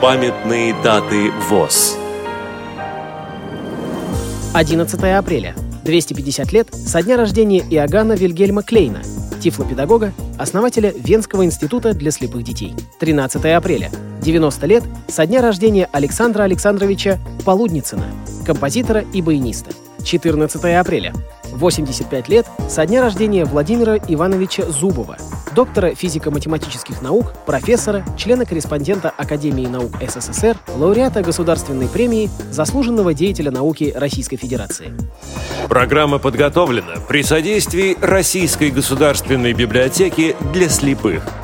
Памятные даты ВОЗ. 11 апреля. 250 лет со дня рождения Иоганна Вильгельма Клейна, тифлопедагога, основателя Венского института для слепых детей. 13 апреля. 90 лет со дня рождения Александра Александровича Полудницына, композитора и баяниста. 14 апреля. 85 лет со дня рождения Владимира Ивановича Зубова, доктора физико-математических наук, профессора, члена-корреспондента Академии наук СССР, лауреата Государственной премии, заслуженного деятеля науки Российской Федерации. Программа подготовлена при содействии Российской государственной библиотеки для слепых –